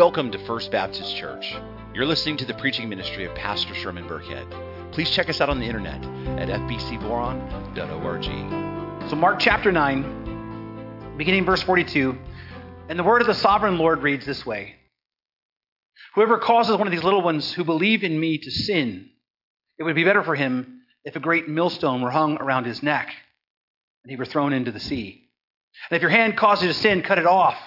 Welcome to First Baptist Church. You're listening to the preaching ministry of Pastor Sherman Burkhead. Please check us out on the internet at fbcboron.org. So, Mark chapter 9, beginning verse 42, and the word of the sovereign Lord reads this way Whoever causes one of these little ones who believe in me to sin, it would be better for him if a great millstone were hung around his neck and he were thrown into the sea. And if your hand causes you to sin, cut it off.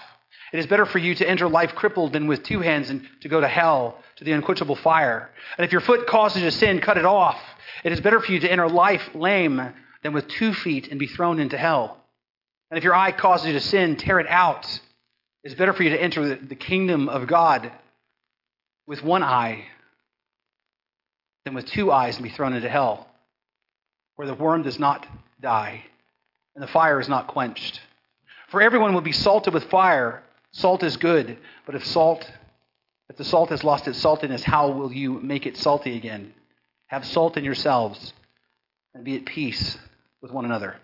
It is better for you to enter life crippled than with two hands and to go to hell, to the unquenchable fire. And if your foot causes you to sin, cut it off. It is better for you to enter life lame than with two feet and be thrown into hell. And if your eye causes you to sin, tear it out. It is better for you to enter the, kingdom of God with one eye than with two eyes and be thrown into hell, where the worm does not die and the fire is not quenched. For everyone will be salted with fire. Salt is good, but if salt, if the salt has lost its saltiness, how will you make it salty again? Have salt in yourselves and be at peace with one another.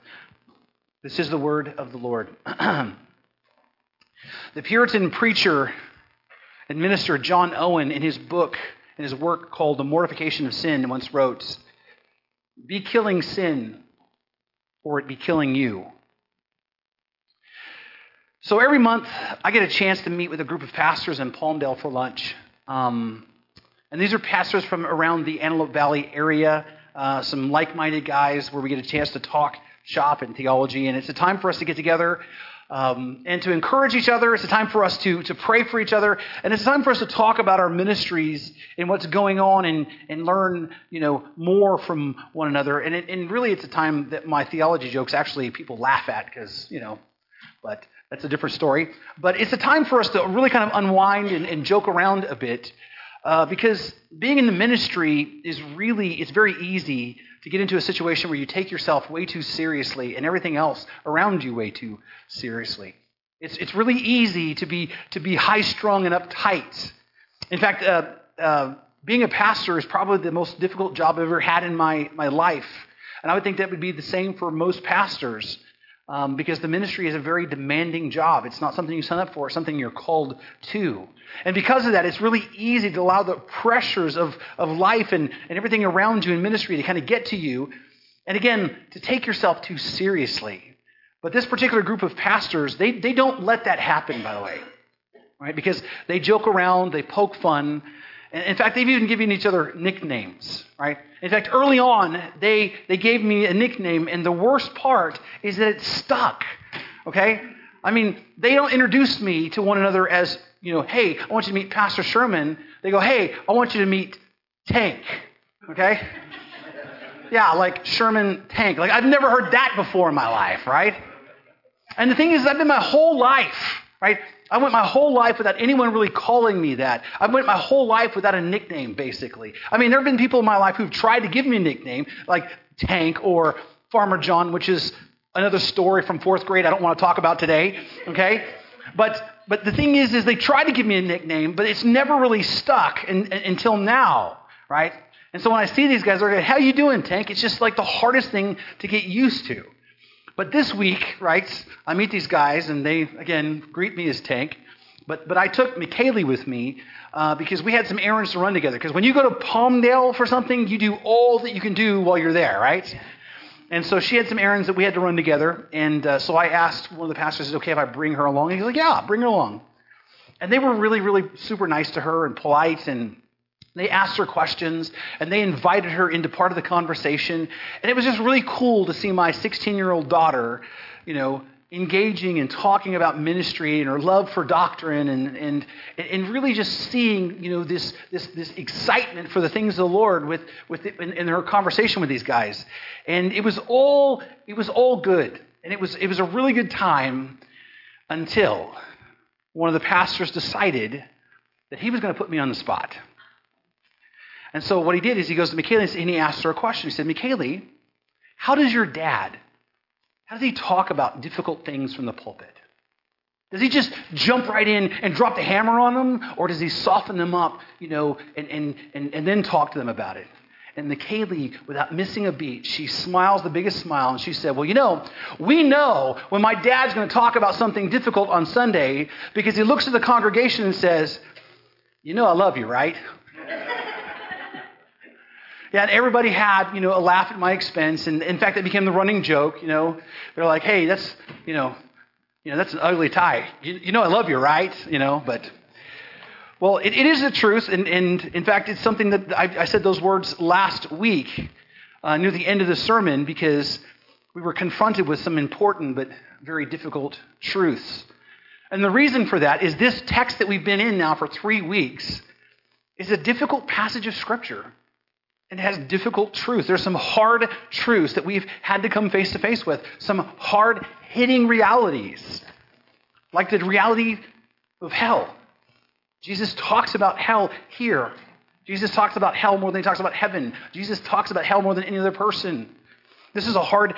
This is the word of the Lord. the Puritan preacher and minister John Owen, in his book, in his work called The Mortification of Sin, once wrote, Be killing sin, or it be killing you. So every month, I get a chance to meet with a group of pastors in Palmdale for lunch. Um, and these are pastors from around the Antelope Valley area, uh, some like minded guys where we get a chance to talk shop and theology. And it's a time for us to get together um, and to encourage each other. It's a time for us to, to pray for each other. And it's a time for us to talk about our ministries and what's going on and, and learn you know, more from one another. And, it, and really, it's a time that my theology jokes actually people laugh at because, you know, but that's a different story. But it's a time for us to really kind of unwind and, and joke around a bit. Uh, because being in the ministry is really, it's very easy to get into a situation where you take yourself way too seriously and everything else around you way too seriously. It's, it's really easy to be, to be high strung and uptight. In fact, uh, uh, being a pastor is probably the most difficult job I've ever had in my, my life. And I would think that would be the same for most pastors um, because the ministry is a very demanding job. It's not something you sign up for, it's something you're called to. And because of that, it's really easy to allow the pressures of, of life and, and everything around you in ministry to kind of get to you. And again, to take yourself too seriously. But this particular group of pastors, they, they don't let that happen, by the way. Right? Because they joke around, they poke fun. In fact, they've even given each other nicknames, right? In fact, early on, they, they gave me a nickname, and the worst part is that it stuck. Okay? I mean, they don't introduce me to one another as, you know, hey, I want you to meet Pastor Sherman. They go, hey, I want you to meet Tank. Okay? Yeah, like Sherman Tank. Like, I've never heard that before in my life, right? And the thing is, I've been my whole life, right? I went my whole life without anyone really calling me that. I went my whole life without a nickname, basically. I mean, there have been people in my life who've tried to give me a nickname, like Tank or Farmer John, which is another story from fourth grade I don't want to talk about today, okay? But, but the thing is, is they tried to give me a nickname, but it's never really stuck in, in, until now, right? And so when I see these guys, they're like, how you doing, Tank? It's just like the hardest thing to get used to. But this week, right, I meet these guys, and they, again, greet me as Tank. But, but I took McKaylee with me uh, because we had some errands to run together. Because when you go to Palmdale for something, you do all that you can do while you're there, right? And so she had some errands that we had to run together. And uh, so I asked one of the pastors, is it okay if I bring her along? And he's like, yeah, bring her along. And they were really, really super nice to her and polite and they asked her questions and they invited her into part of the conversation. And it was just really cool to see my 16 year old daughter, you know, engaging and talking about ministry and her love for doctrine and, and, and really just seeing, you know, this, this, this excitement for the things of the Lord with, with the, in, in her conversation with these guys. And it was all, it was all good. And it was, it was a really good time until one of the pastors decided that he was going to put me on the spot. And so what he did is he goes to McKaylee and he asks her a question. He said, McKaylee, how does your dad, how does he talk about difficult things from the pulpit? Does he just jump right in and drop the hammer on them? Or does he soften them up, you know, and, and, and, and then talk to them about it? And McKaylee, without missing a beat, she smiles the biggest smile and she said, Well, you know, we know when my dad's going to talk about something difficult on Sunday because he looks at the congregation and says, You know I love you, right? Yeah, and everybody had, you know, a laugh at my expense. And in fact, it became the running joke, you know. They're like, hey, that's, you know, you know, that's an ugly tie. You, you know I love you, right? You know, but, well, it, it is the truth. And, and in fact, it's something that I, I said those words last week uh, near the end of the sermon because we were confronted with some important but very difficult truths. And the reason for that is this text that we've been in now for three weeks is a difficult passage of Scripture. And it has difficult truths. There's some hard truths that we've had to come face to face with, some hard hitting realities, like the reality of hell. Jesus talks about hell here. Jesus talks about hell more than he talks about heaven. Jesus talks about hell more than any other person. This is a hard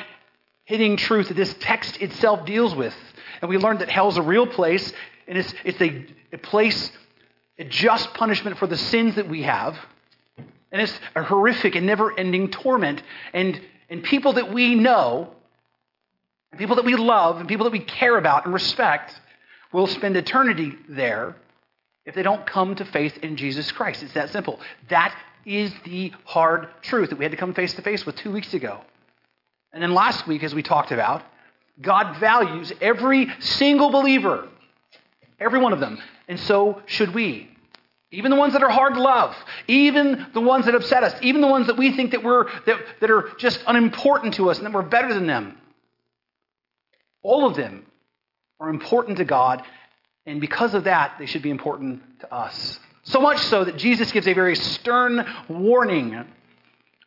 hitting truth that this text itself deals with. And we learned that hell is a real place, and it's, it's a, a place, a just punishment for the sins that we have. And it's a horrific and never ending torment. And, and people that we know, and people that we love, and people that we care about and respect will spend eternity there if they don't come to faith in Jesus Christ. It's that simple. That is the hard truth that we had to come face to face with two weeks ago. And then last week, as we talked about, God values every single believer, every one of them, and so should we. Even the ones that are hard to love, even the ones that upset us, even the ones that we think that we're that, that are just unimportant to us and that we're better than them. All of them are important to God, and because of that, they should be important to us. So much so that Jesus gives a very stern warning,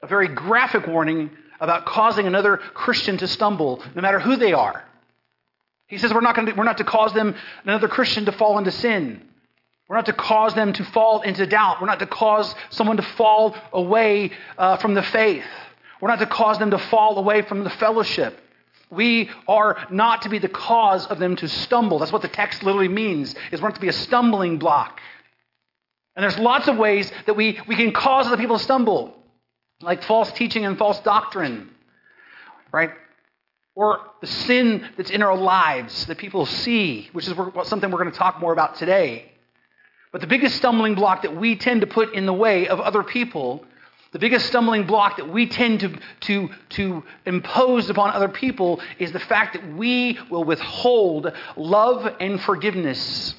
a very graphic warning about causing another Christian to stumble, no matter who they are. He says we're not, going to, we're not to cause them, another Christian, to fall into sin. We're not to cause them to fall into doubt. We're not to cause someone to fall away uh, from the faith. We're not to cause them to fall away from the fellowship. We are not to be the cause of them to stumble. That's what the text literally means, is we're not to be a stumbling block. And there's lots of ways that we, we can cause other people to stumble, like false teaching and false doctrine, right? Or the sin that's in our lives that people see, which is something we're going to talk more about today. But the biggest stumbling block that we tend to put in the way of other people, the biggest stumbling block that we tend to, to, to impose upon other people is the fact that we will withhold love and forgiveness.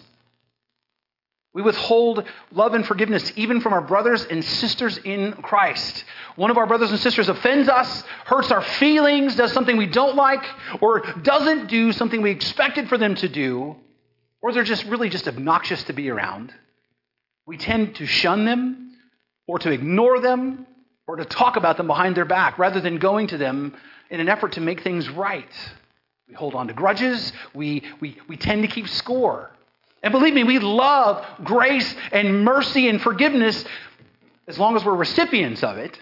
We withhold love and forgiveness even from our brothers and sisters in Christ. One of our brothers and sisters offends us, hurts our feelings, does something we don't like, or doesn't do something we expected for them to do, or they're just really just obnoxious to be around. We tend to shun them or to ignore them or to talk about them behind their back rather than going to them in an effort to make things right. We hold on to grudges. We, we, we tend to keep score. And believe me, we love grace and mercy and forgiveness as long as we're recipients of it.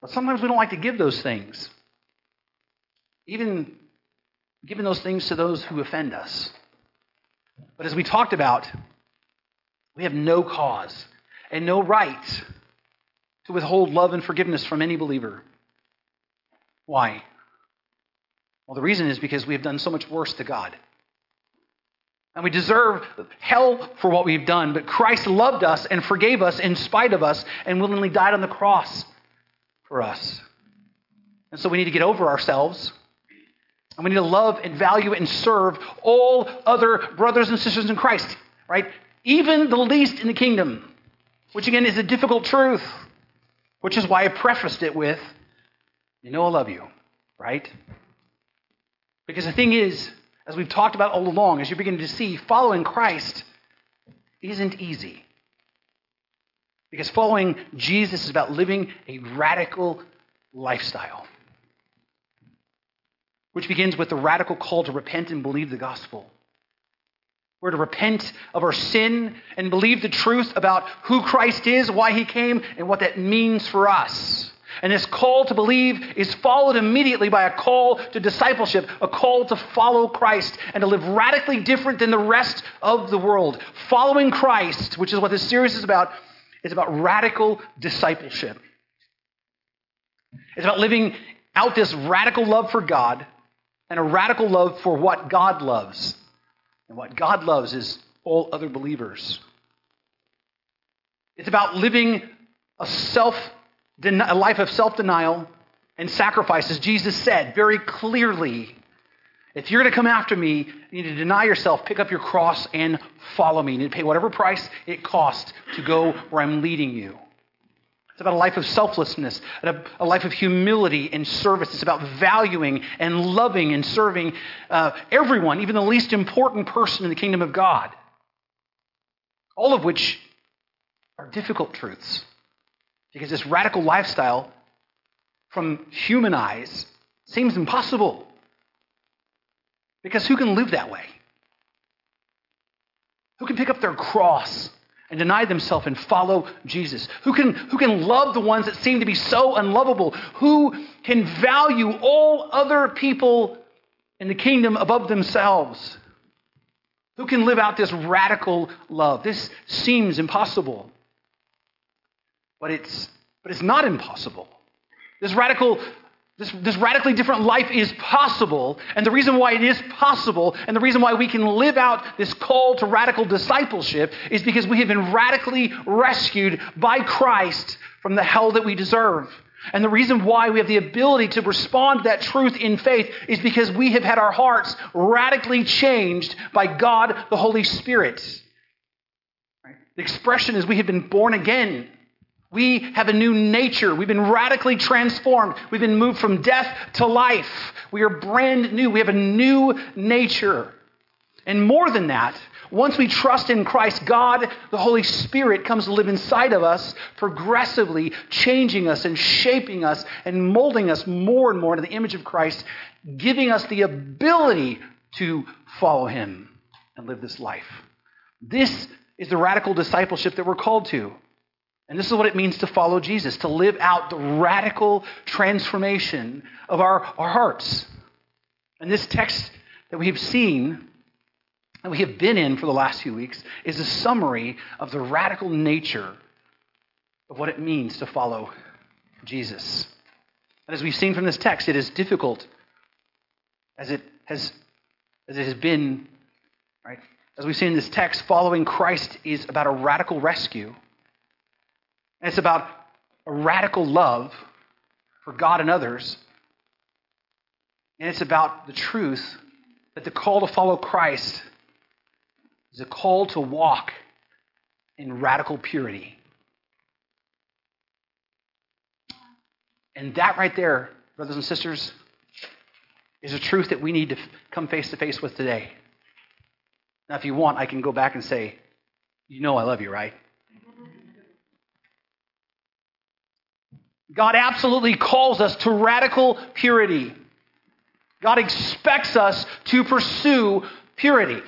But sometimes we don't like to give those things, even giving those things to those who offend us. But as we talked about, we have no cause and no right to withhold love and forgiveness from any believer. Why? Well, the reason is because we have done so much worse to God. And we deserve hell for what we've done, but Christ loved us and forgave us in spite of us and willingly died on the cross for us. And so we need to get over ourselves. And we need to love and value and serve all other brothers and sisters in Christ, right? Even the least in the kingdom, which again is a difficult truth, which is why I prefaced it with, You know I love you, right? Because the thing is, as we've talked about all along, as you're beginning to see, following Christ isn't easy. Because following Jesus is about living a radical lifestyle, which begins with the radical call to repent and believe the gospel. We're to repent of our sin and believe the truth about who Christ is, why he came, and what that means for us. And this call to believe is followed immediately by a call to discipleship, a call to follow Christ and to live radically different than the rest of the world. Following Christ, which is what this series is about, is about radical discipleship. It's about living out this radical love for God and a radical love for what God loves. And what God loves is all other believers. It's about living a self a life of self-denial and sacrifice as Jesus said very clearly. If you're going to come after me, you need to deny yourself, pick up your cross, and follow me. You need to pay whatever price it costs to go where I'm leading you. About a life of selflessness, a life of humility and service. It's about valuing and loving and serving uh, everyone, even the least important person in the kingdom of God. All of which are difficult truths. Because this radical lifestyle, from human eyes, seems impossible. Because who can live that way? Who can pick up their cross and deny themselves and follow Jesus? Who can, who can love the ones that seem to be so unlovable? Who can value all other people in the kingdom above themselves? Who can live out this radical love? This seems impossible. But it's, but it's not impossible. This radical this, this, radically different life is possible. And the reason why it is possible and the reason why we can live out this call to radical discipleship is because we have been radically rescued by Christ from the hell that we deserve. And the reason why we have the ability to respond to that truth in faith is because we have had our hearts radically changed by God the Holy Spirit. The expression is we have been born again. We have a new nature. We've been radically transformed. We've been moved from death to life. We are brand new. We have a new nature. And more than that, once we trust in Christ, God, the Holy Spirit, comes to live inside of us, progressively changing us and shaping us and molding us more and more into the image of Christ, giving us the ability to follow Him and live this life. This is the radical discipleship that we're called to. And this is what it means to follow Jesus, to live out the radical transformation of our, our hearts. And this text that we have seen, that we have been in for the last few weeks, is a summary of the radical nature of what it means to follow Jesus. And as we've seen from this text, it is difficult as it has, as it has been, right? As we've seen in this text, following Christ is about a radical rescue. And it's about a radical love for God and others. And it's about the truth that the call to follow Christ is a call to walk in radical purity. And that right there, brothers and sisters, is a truth that we need to come face to face with today. Now, if you want, I can go back and say, You know I love you, right? God absolutely calls us to radical purity. God expects us to pursue purity.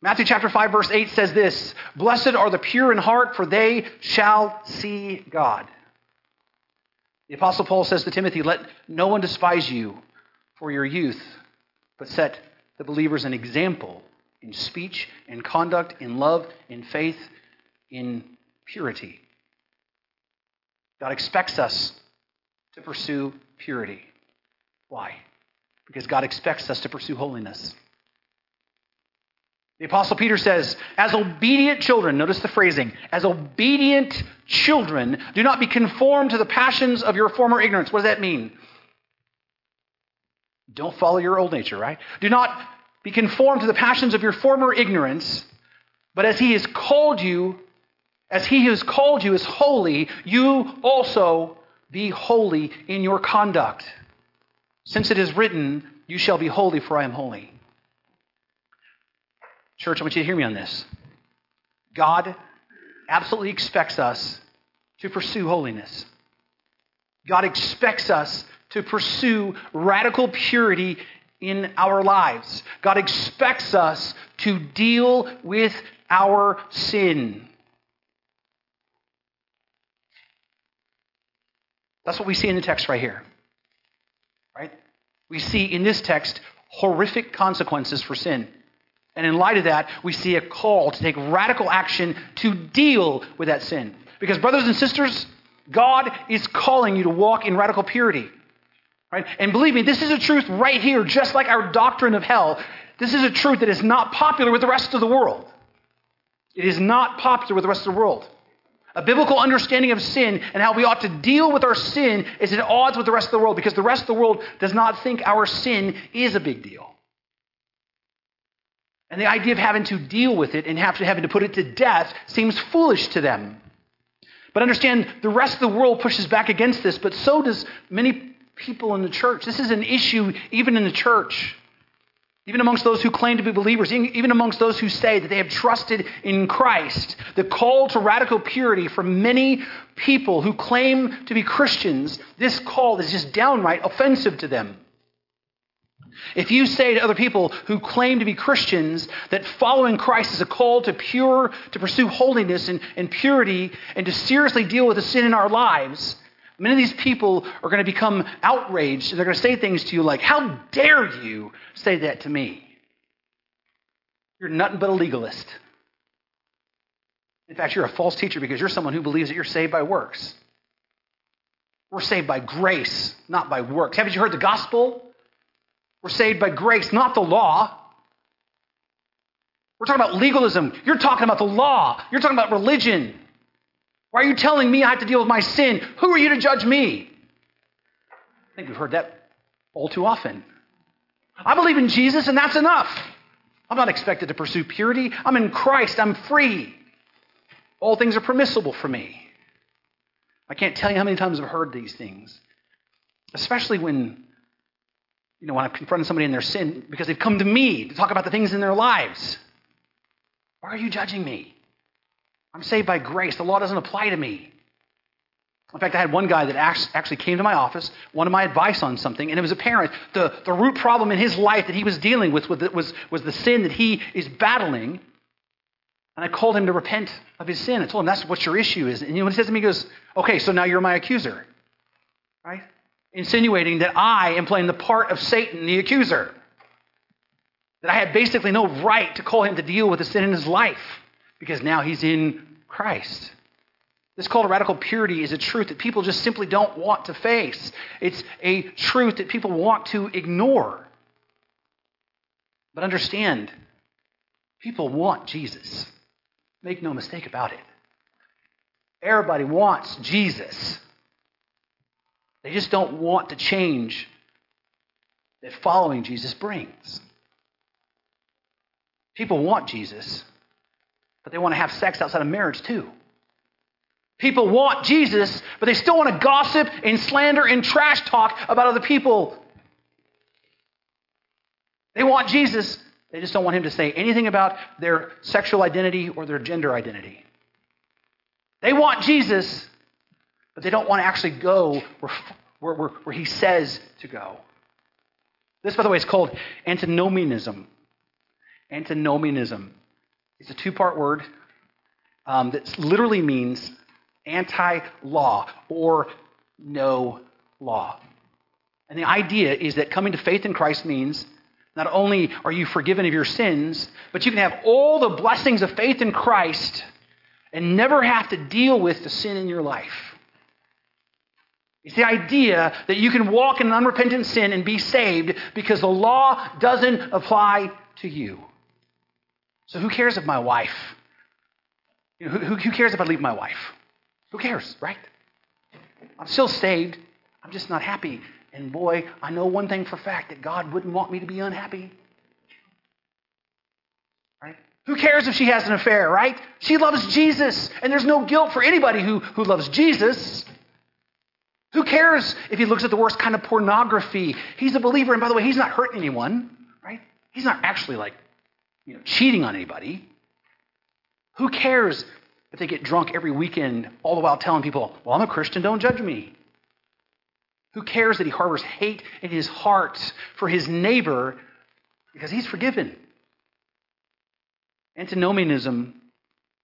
Matthew chapter 5 verse 8 says this, "Blessed are the pure in heart, for they shall see God." The apostle Paul says to Timothy, "Let no one despise you for your youth, but set the believers an example in speech, in conduct, in love, in faith, in purity." God expects us to pursue purity. Why? Because God expects us to pursue holiness. The Apostle Peter says, as obedient children, notice the phrasing, as obedient children, do not be conformed to the passions of your former ignorance. What does that mean? Don't follow your old nature, right? Do not be conformed to the passions of your former ignorance, but as he has called you as he who has called you is holy, you also be holy in your conduct. Since it is written, You shall be holy, for I am holy. Church, I want you to hear me on this. God absolutely expects us to pursue holiness. God expects us to pursue radical purity in our lives. God expects us to deal with our sin. That's what we see in the text right here. Right? We see in this text horrific consequences for sin. And in light of that, we see a call to take radical action to deal with that sin. Because, brothers and sisters, God is calling you to walk in radical purity. Right? And believe me, this is a truth right here, just like our doctrine of hell. This is a truth that is not popular with the rest of the world. It is not popular with the rest of the world. A biblical understanding of sin and how we ought to deal with our sin is at odds with the rest of the world because the rest of the world does not think our sin is a big deal. And the idea of having to deal with it and having to put it to death seems foolish to them. But understand, the rest of the world pushes back against this, but so does many people in the church. This is an issue even in the church. Even amongst those who claim to be believers, even amongst those who say that they have trusted in Christ, the call to radical purity for many people who claim to be Christians, this call is just downright offensive to them. If you say to other people who claim to be Christians that following Christ is a call to pure, to pursue holiness and, and purity, and to seriously deal with the sin in our lives, many of these people are going to become outraged. They're going to say things to you like, How dare you say that to me? You're nothing but a legalist. In fact, you're a false teacher because you're someone who believes that you're saved by works. We're saved by grace, not by works. Haven't you heard the gospel? We're saved by grace, not the law. We're talking about legalism. You're talking about the law. You're talking about religion. Why are you telling me I have to deal with my sin? Who are you to judge me? I think we've heard that all too often. I believe in Jesus, and that's enough. I'm not expected to pursue purity. I'm in Christ. I'm free. All things are permissible for me. I can't tell you how many times I've heard these things, especially when you know, when I've confronted somebody in their sin because they've come to me to talk about the things in their lives. Why are you judging me? I'm saved by grace. The law doesn't apply to me. In fact, I had one guy that actually came to my office, wanted my advice on something, and it was apparent the, the root problem in his life that he was dealing with was, was the sin that he is battling. And I called him to repent of his sin. I told him, that's what your issue is. And what he says to me? He goes, okay, so now you're my accuser. Right? insinuating that I am playing the part of Satan, the accuser. That I had basically no right to call him to deal with the sin in his life because now he's in Christ. This call to radical purity is a truth that people just simply don't want to face. It's a truth that people want to ignore. But understand, people want Jesus. Make no mistake about it. Everybody wants Jesus. They just don't want to change that following Jesus brings. People want Jesus, but they want to have sex outside of marriage too. People want Jesus, but they still want to gossip and slander and trash talk about other people. They want Jesus, they just don't want him to say anything about their sexual identity or their gender identity. They want Jesus, but they don't want to actually go where, where, where, where he says to go. This, by the way, is called antinomianism. Antinomianism. It's a two part word um, that literally means anti law or no law. And the idea is that coming to faith in Christ means not only are you forgiven of your sins, but you can have all the blessings of faith in Christ and never have to deal with the sin in your life. It's the idea that you can walk in unrepentant sin and be saved because the law doesn't apply to you. So who cares if my wife, you know, who, who cares if I leave my wife? Who cares, right? I'm still saved. I'm just not happy. And boy, I know one thing for fact that God wouldn't want me to be unhappy. Right? Who cares if she has an affair, right? She loves Jesus, and there's no guilt for anybody who, who loves Jesus. Who cares if he looks at the worst kind of pornography? He's a believer, and by the way, he's not hurting anyone, right? He's not actually like, you know, cheating on anybody. Who cares if they get drunk every weekend, all the while telling people, well, I'm a Christian, don't judge me? Who cares that he harbors hate in his heart for his neighbor because he's forgiven? Antinomianism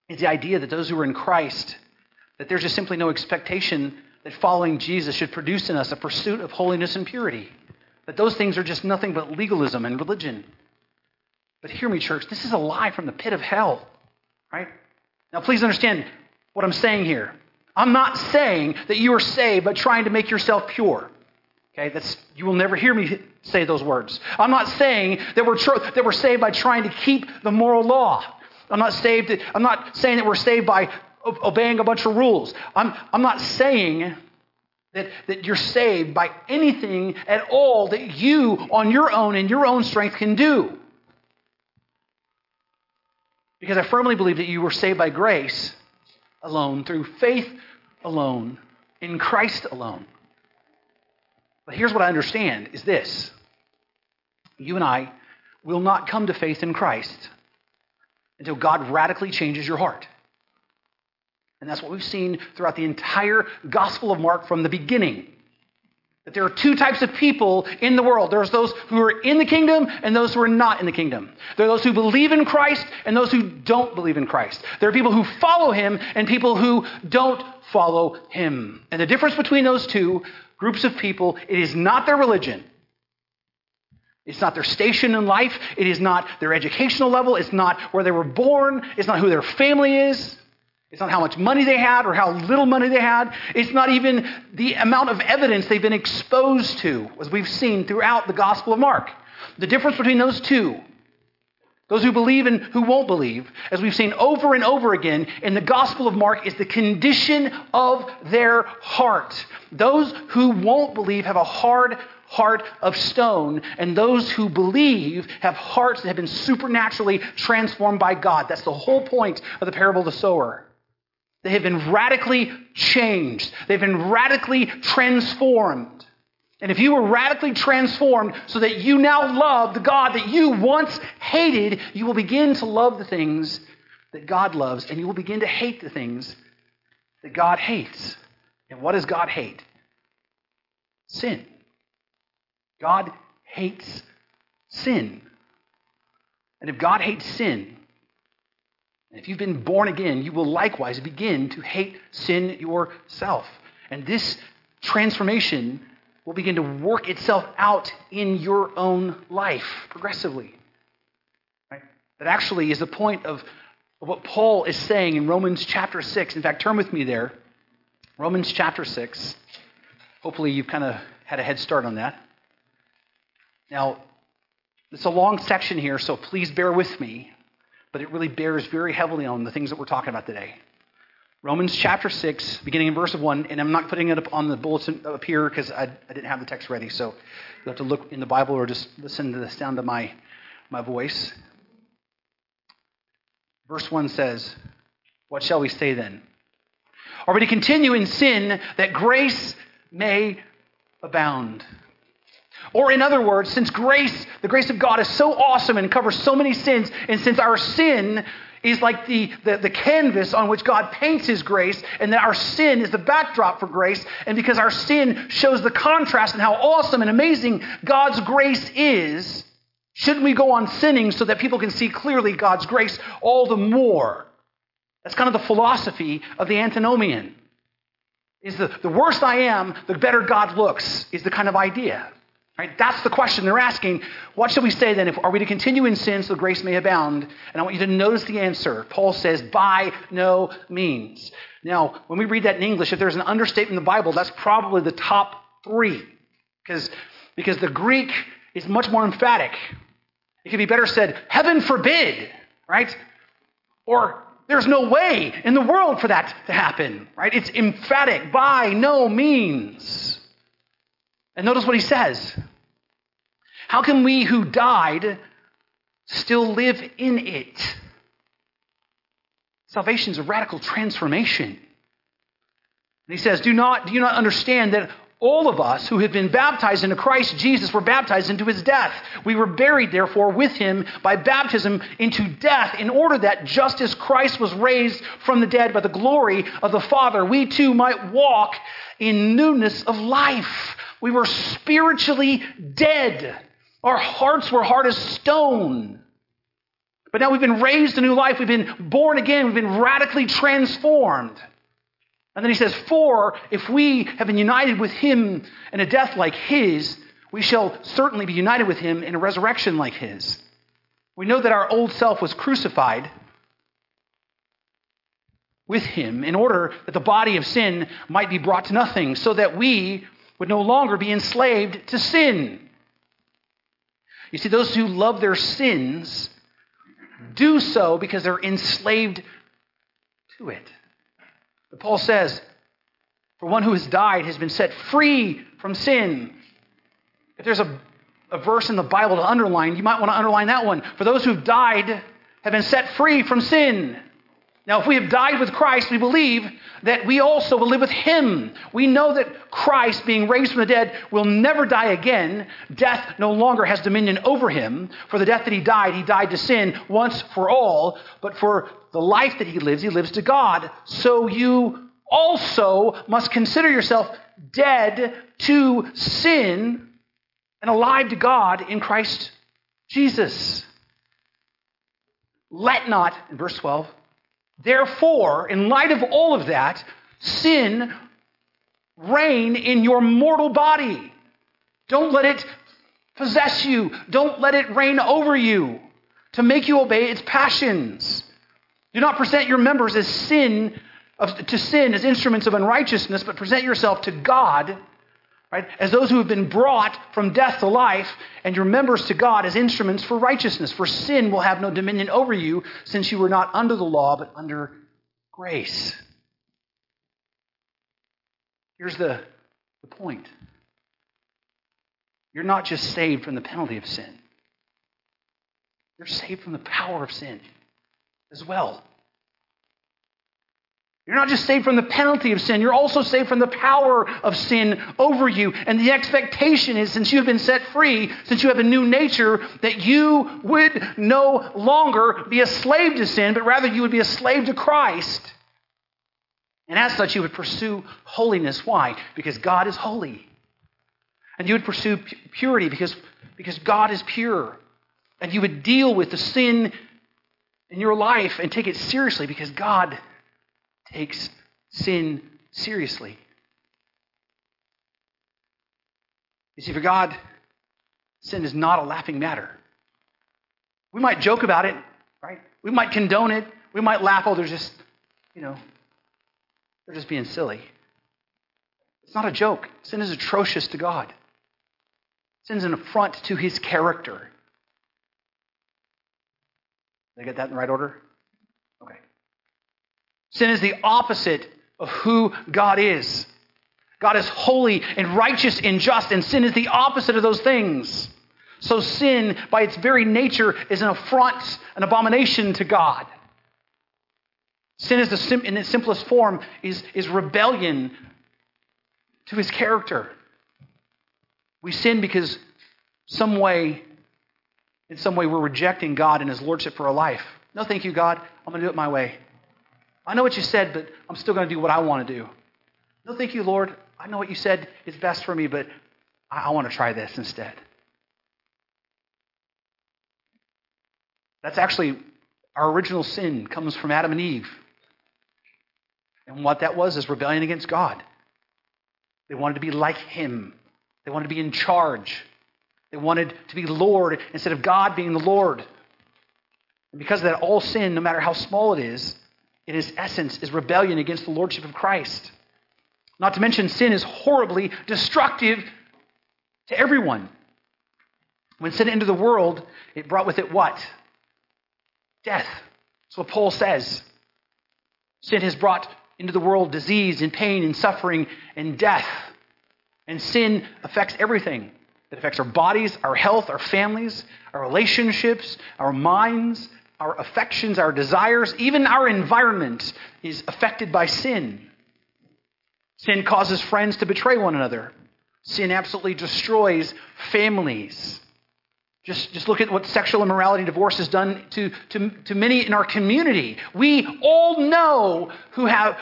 is the idea that those who are in Christ, that there's just simply no expectation that following Jesus should produce in us a pursuit of holiness and purity. That those things are just nothing but legalism and religion. But hear me, church, this is a lie from the pit of hell, right? Now, please understand what I'm saying here. I'm not saying that you are saved by trying to make yourself pure. Okay, that's you will never hear me say those words. I'm not saying that we're tr- that we're saved by trying to keep the moral law. I'm not saved. I'm not saying that we're saved by obeying a bunch of rules. I'm, I'm not saying that, that you're saved by anything at all that you, on your own, in your own strength, can do. Because I firmly believe that you were saved by grace alone, through faith alone, in Christ alone. But here's what I understand is this. You and I will not come to faith in Christ until God radically changes your heart. And that's what we've seen throughout the entire Gospel of Mark from the beginning. That there are two types of people in the world. There's those who are in the kingdom and those who are not in the kingdom. There are those who believe in Christ and those who don't believe in Christ. There are people who follow him and people who don't follow him. And the difference between those two groups of people, it is not their religion. It's not their station in life. It is not their educational level. It's not where they were born. It's not who their family is. It's not how much money they had or how little money they had. It's not even the amount of evidence they've been exposed to, as we've seen throughout the Gospel of Mark. The difference between those two, those who believe and who won't believe, as we've seen over and over again in the Gospel of Mark, is the condition of their heart. Those who won't believe have a hard heart of stone, and those who believe have hearts that have been supernaturally transformed by God. That's the whole point of the parable of the sower. They have been radically changed. They've been radically transformed. And if you were radically transformed so that you now love the God that you once hated, you will begin to love the things that God loves, and you will begin to hate the things that God hates. And what does God hate? Sin. God hates sin. And if God hates sin, if you've been born again, you will likewise begin to hate sin yourself. And this transformation will begin to work itself out in your own life progressively. Right? That actually is the point of, of what Paul is saying in Romans chapter 6. In fact, turn with me there. Romans chapter 6. Hopefully, you've kind of had a head start on that. Now, it's a long section here, so please bear with me but it really bears very heavily on the things that we're talking about today. Romans chapter 6, beginning in verse 1, and I'm not putting it up on the bulletin up here because I, I, didn't have the text ready, so you'll have to look in the Bible or just listen to the sound of my, my voice. Verse 1 says, What shall we say then? Are we to continue in sin that grace may abound? Or, in other words, since grace, the grace of God is so awesome and covers so many sins, and since our sin is like the, the, the, canvas on which God paints His grace, and that our sin is the backdrop for grace, and because our sin shows the contrast and how awesome and amazing God's grace is, shouldn't we go on sinning so that people can see clearly God's grace all the more? That's kind of the philosophy of the antinomian. Is the, the worse I am, the better God looks, is the kind of idea. Right? That's the question they're asking. What shall we say then? If, are we to continue in sin so grace may abound? And I want you to notice the answer. Paul says, by no means. Now, when we read that in English, if there's an understatement in the Bible, that's probably the top three. Because, because the Greek is much more emphatic. It could be better said, heaven forbid, right? Or there's no way in the world for that to happen, right? It's emphatic, by no means. And notice what he says. How can we who died still live in it? Salvation is a radical transformation. And he says, do, not, do you not understand that all of us who have been baptized into Christ Jesus were baptized into his death. We were buried, therefore, with him by baptism into death, in order that just as Christ was raised from the dead by the glory of the Father, we too might walk in newness of life. We were spiritually dead. Our hearts were hard as stone. But now we've been raised to new life. We've been born again. We've been radically transformed. And then he says, For if we have been united with him in a death like his, we shall certainly be united with him in a resurrection like his. We know that our old self was crucified with him in order that the body of sin might be brought to nothing, so that we would no longer be enslaved to sin. You see, those who love their sins do so because they're enslaved to it. But Paul says, For one who has died has been set free from sin. If there's a, a verse in the Bible to underline, you might want to underline that one. For those who've died have been set free from sin. Now, if we have died with Christ, we believe that we also will live with Him. We know that Christ, being raised from the dead, will never die again. Death no longer has dominion over Him. For the death that He died, He died to sin once for all. But for the life that He lives, He lives to God. So you also must consider yourself dead to sin and alive to God in Christ Jesus. Let not, in verse 12, Therefore, in light of all of that, sin reign in your mortal body. Don't let it possess you. Don't let it reign over you to make you obey its passions. Do not present your members as sin to sin as instruments of unrighteousness, but present yourself to God right? As those who have been brought from death to life, and your members to God as instruments for righteousness. For sin will have no dominion over you, since you were not under the law, but under grace. Here's the, the point you're not just saved from the penalty of sin, you're saved from the power of sin as well. You're not just saved from the penalty of sin, you're also saved from the power of sin over you. And the expectation is, since you have been set free, since you have a new nature, that you would no longer be a slave to sin, but rather you would be a slave to Christ. And as such, you would pursue holiness. Why? Because God is holy. And you would pursue purity because, because God is pure. And you would deal with the sin in your life and take it seriously because God takes sin seriously. You see, for God, sin is not a laughing matter. We might joke about it, right? We might condone it. We might laugh, oh, they're just, you know, they're just being silly. It's not a joke. Sin is atrocious to God. Sin is an affront to his character. Did I get that in the right order? Sin is the opposite of who God is. God is holy and righteous and just, and sin is the opposite of those things. So, sin, by its very nature, is an affront, an abomination to God. Sin is the, in its simplest form is, is rebellion to his character. We sin because some way, in some way, we're rejecting God and his lordship for our life. No, thank you, God. I'm going to do it my way. I know what you said, but I'm still going to do what I want to do. No, thank you, Lord. I know what you said is best for me, but I, I want to try this instead. That's actually our original sin comes from Adam and Eve. And what that was is rebellion against God. They wanted to be like Him, they wanted to be in charge. They wanted to be Lord instead of God being the Lord. And because of that, all sin, no matter how small it is, in its essence, is rebellion against the lordship of Christ. Not to mention, sin is horribly destructive to everyone. When sin entered the world, it brought with it what? Death. That's what Paul says. Sin has brought into the world disease and pain and suffering and death. And sin affects everything. It affects our bodies, our health, our families, our relationships, our minds, our affections, our desires, even our environment is affected by sin. Sin causes friends to betray one another. Sin absolutely destroys families. Just, just look at what sexual immorality and divorce has done to, to, to many in our community. We all know who have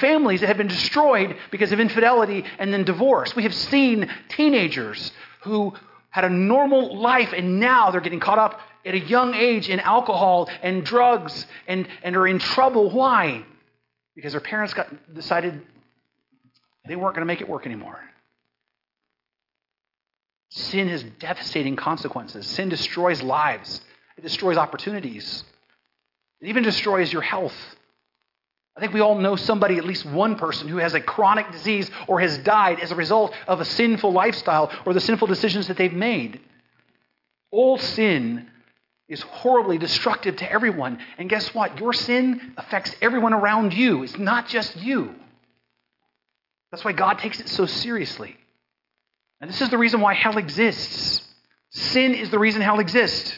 families that have been destroyed because of infidelity and then divorce. We have seen teenagers who had a normal life and now they're getting caught up at a young age in alcohol and drugs and, and are in trouble. Why? Because their parents got decided they weren't going to make it work anymore. Sin has devastating consequences. Sin destroys lives. It destroys opportunities. It even destroys your health. I think we all know somebody, at least one person, who has a chronic disease or has died as a result of a sinful lifestyle or the sinful decisions that they've made. All sin is horribly destructive to everyone. And guess what? Your sin affects everyone around you. It's not just you. That's why God takes it so seriously. And this is the reason why hell exists. Sin is the reason hell exists.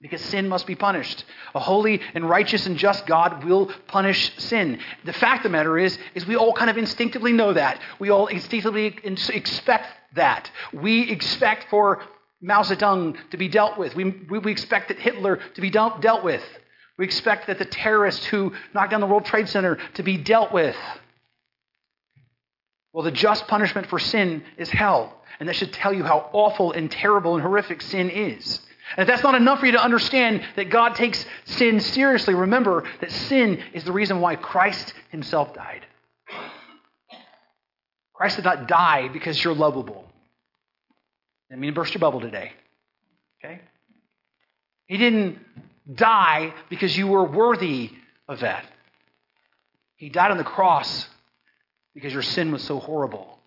Because sin must be punished. A holy and righteous and just God will punish sin. The fact of the matter is, is we all kind of instinctively know that. We all instinctively expect that. We expect for Mao Zedong to be dealt with. We, we, expect that Hitler to be dealt, dealt with. We expect that the terrorist who knocked down the World Trade Center to be dealt with. Well, the just punishment for sin is hell. And that should tell you how awful and terrible and horrific sin is. And if that's not enough for you to understand that God takes sin seriously, remember that sin is the reason why Christ himself died. Christ did not die because you're lovable. I mean to burst your bubble today. Okay? He didn't die because you were worthy of that. He died on the cross because your sin was so horrible.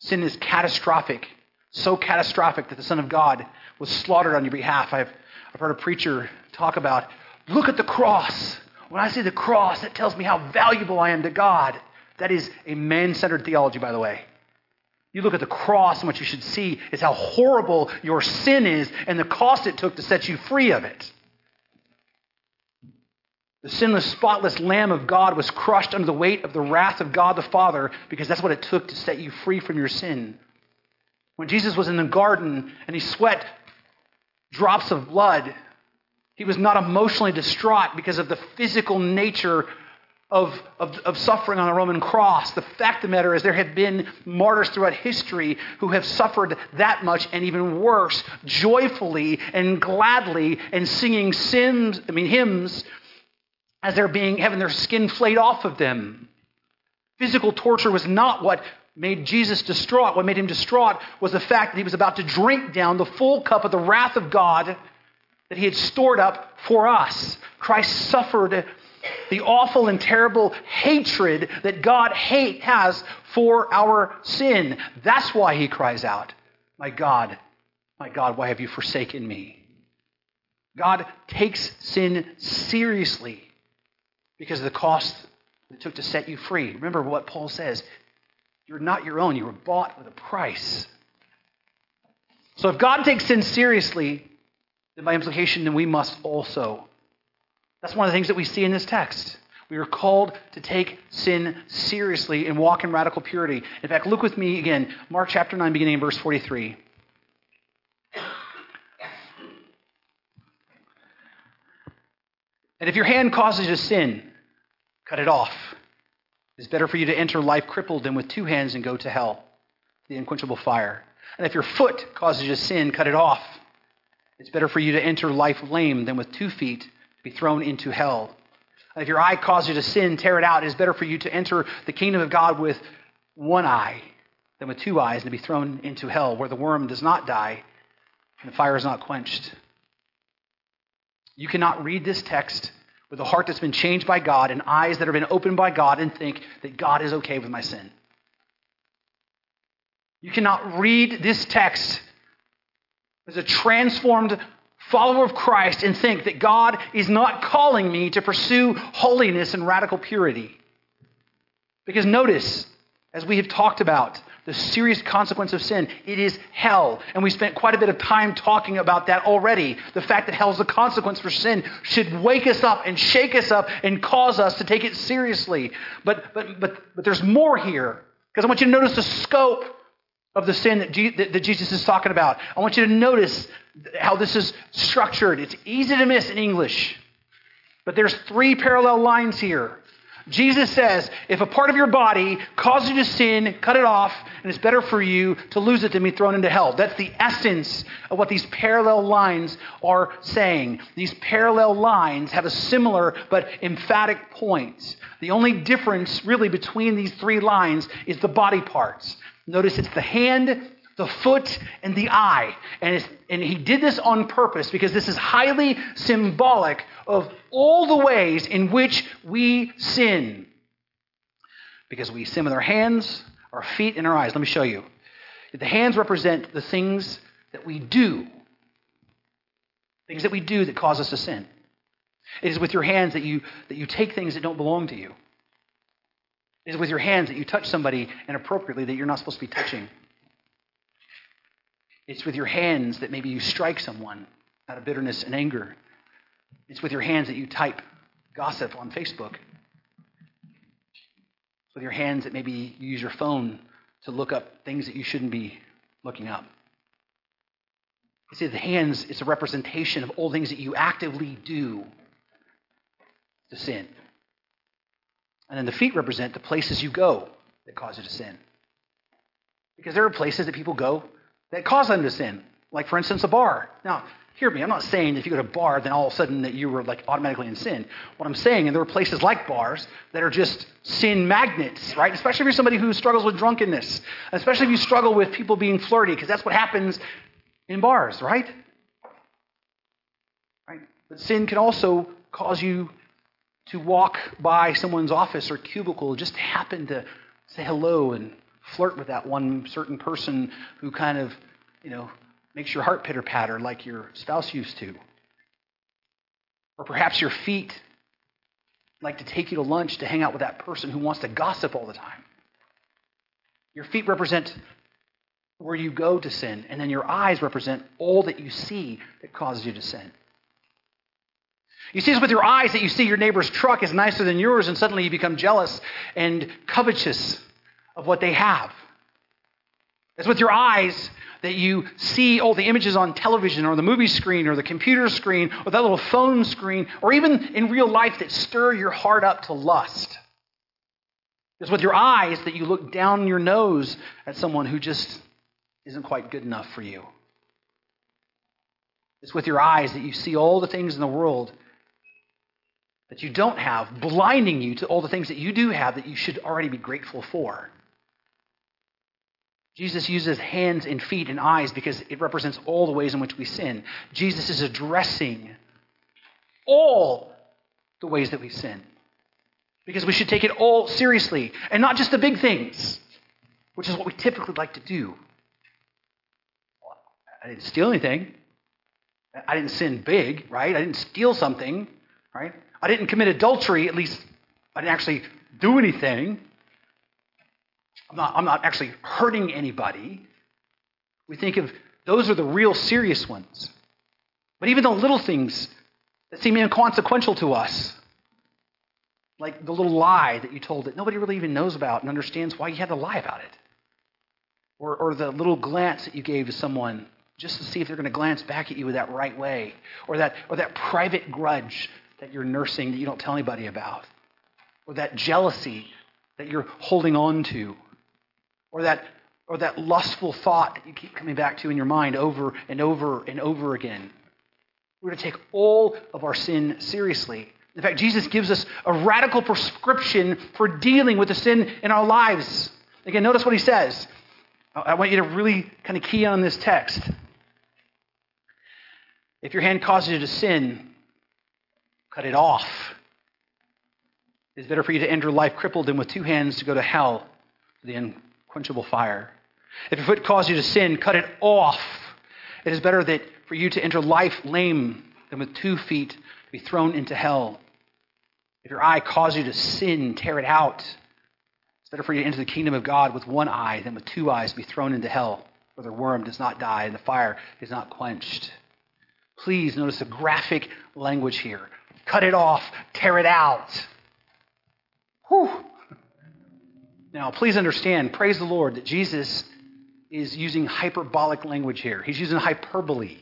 Sin is catastrophic, so catastrophic that the Son of God was slaughtered on your behalf. I've, I've heard a preacher talk about look at the cross. When I see the cross, it tells me how valuable I am to God. That is a man centered theology, by the way. You look at the cross, and what you should see is how horrible your sin is and the cost it took to set you free of it. The sinless, spotless Lamb of God was crushed under the weight of the wrath of God the Father because that's what it took to set you free from your sin. When Jesus was in the garden and he sweat drops of blood, he was not emotionally distraught because of the physical nature of, of, of, suffering on the Roman cross. The fact of the matter is, there have been martyrs throughout history who have suffered that much and even worse, joyfully and gladly, and singing sins, I mean, hymns as they're being having their skin flayed off of them. Physical torture was not what made Jesus distraught. What made him distraught was the fact that he was about to drink down the full cup of the wrath of God that he had stored up for us. Christ suffered the awful and terrible hatred that God hate has for our sin. That's why he cries out, My God, my God, why have you forsaken me? God takes sin seriously because of the cost it took to set you free. Remember what Paul says you're not your own, you were bought with a price. So if God takes sin seriously, then by implication, then we must also. That's one of the things that we see in this text. We are called to take sin seriously and walk in radical purity. In fact, look with me again, Mark chapter 9, beginning in verse 43. And if your hand causes you to sin, cut it off. It's better for you to enter life crippled than with two hands and go to hell, the unquenchable fire. And if your foot causes you to sin, cut it off. It's better for you to enter life lame than with two feet be thrown into hell. If your eye causes you to sin, tear it out. It is better for you to enter the kingdom of God with one eye than with two eyes and to be thrown into hell, where the worm does not die and the fire is not quenched. You cannot read this text with a heart that's been changed by God and eyes that have been opened by God and think that God is okay with my sin. You cannot read this text as a transformed follower of Christ and think that God is not calling me to pursue holiness and radical purity. Because notice, as we have talked about, the serious consequence of sin. It is hell. And we spent quite a bit of time talking about that already. The fact that hell is the consequence for sin should wake us up and shake us up and cause us to take it seriously. But, but, but, but there's more here. Because I want you to notice the scope of the sin that, Jesus is talking about. I want you to notice how this is structured. It's easy to miss in English. But there's three parallel lines here. Jesus says, if a part of your body causes you to sin, cut it off, and it's better for you to lose it than be thrown into hell. That's the essence of what these parallel lines are saying. These parallel lines have a similar but emphatic point. The only difference, really, between these three lines is the body parts. Notice it's the hand the foot and the eye. And, and he did this on purpose because this is highly symbolic of all the ways in which we sin. Because we sin with our hands, our feet, and our eyes. Let me show you. The hands represent the things that we do. things that we do that cause us to sin. It is with your hands that you, that you take things that don't belong to you. It is with your hands that you touch somebody inappropriately that you're not supposed to be touching. It's with your hands that maybe you strike someone out of bitterness and anger. It's with your hands that you type gossip on Facebook. It's with your hands that maybe you use your phone to look up things that you shouldn't be looking up. You see, the hands is a representation of all things that you actively do to sin. And then the feet represent the places you go that cause you to sin. Because there are places that people go that cause them to sin. Like, for instance, a bar. Now, hear me, I'm not saying if you go to a bar, then all of a sudden that you were like automatically in sin. What I'm saying, and there are places like bars that are just sin magnets, right? Especially if you're somebody who struggles with drunkenness, especially if you struggle with people being flirty, because that's what happens in bars, right? Right? But sin can also cause you to walk by someone's office or cubicle, just happen to say hello and flirt with that one certain person who kind of, you know, makes your heart pitter patter like your spouse used to. Or perhaps your feet like to take you to lunch to hang out with that person who wants to gossip all the time. Your feet represent where you go to sin, and then your eyes represent all that you see that causes you to sin. You see, it's with your eyes that you see your neighbor's truck is nicer than yours, and suddenly you become jealous and covetous of what they have. It's with your eyes that you see all the images on television or the movie screen or the computer screen or that little phone screen or even in real life that stir your heart up to lust. It's with your eyes that you look down your nose at someone who just isn't quite good enough for you. It's with your eyes that you see all the things in the world that you don't have, blinding you to all the things that you do have that you should already be grateful for. Jesus uses hands and feet and eyes because it represents all the ways in which we sin. Jesus is addressing all the ways that we sin because we should take it all seriously and not just the big things, which is what we typically like to do. I didn't steal anything. I didn't sin big, right? I didn't steal something, right? I didn't commit adultery, at least I didn't actually do anything. I'm not, I'm not actually hurting anybody. We think of those are the real serious ones. But even the little things that seem inconsequential to us, like the little lie that you told that nobody really even knows about and understands why you had to lie about it, or, or the little glance that you gave to someone just to see if they're going to glance back at you that right way, or that, or that private grudge that you're nursing that you don't tell anybody about, or that jealousy that you're holding on to, or that, or that lustful thought that you keep coming back to in your mind over and over and over again. We're to take all of our sin seriously. In fact, Jesus gives us a radical prescription for dealing with the sin in our lives. Again, notice what he says. I want you to really kind of key on this text. If your hand causes you to sin, cut it off. It's better for you to enter life crippled than with two hands to go to hell, the unquenchable fire. If your foot causes you to sin, cut it off. It is better that for you to enter life lame than with two feet to be thrown into hell. If your eye causes you to sin, tear it out. It's better for you to enter the kingdom of God with one eye than with two eyes to be thrown into hell, where the worm does not die and the fire is not quenched. Please notice the graphic language here. Cut it off, tear it out. Whew. Now, please understand, praise the Lord, that Jesus is using hyperbolic language here. He's using hyperbole.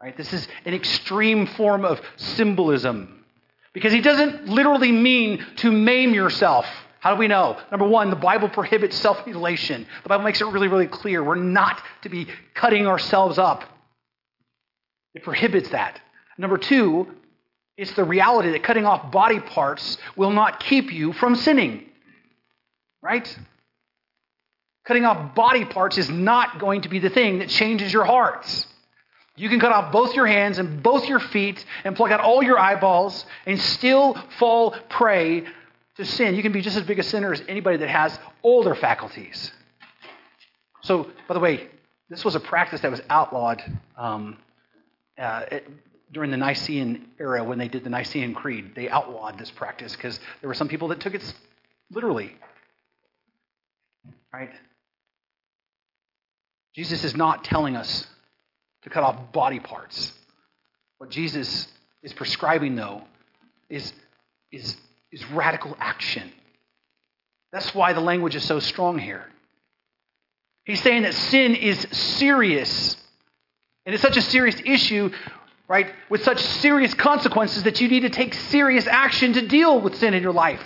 Right? This is an extreme form of symbolism. Because he doesn't literally mean to maim yourself. How do we know? Number one, the Bible prohibits self mutilation. The Bible makes it really, really clear. We're not to be cutting ourselves up, it prohibits that. Number two, it's the reality that cutting off body parts will not keep you from sinning. Right? Cutting off body parts is not going to be the thing that changes your hearts. You can cut off both your hands and both your feet and pluck out all your eyeballs and still fall prey to sin. You can be just as big a sinner as anybody that has all their faculties. So, by the way, this was a practice that was outlawed um, uh, during the Nicene era when they did the Nicene Creed. They outlawed this practice because there were some people that took it literally. Right? Jesus is not telling us to cut off body parts. What Jesus is prescribing, though, is, is, is radical action. That's why the language is so strong here. He's saying that sin is serious. And it's such a serious issue, right, with such serious consequences that you need to take serious action to deal with sin in your life.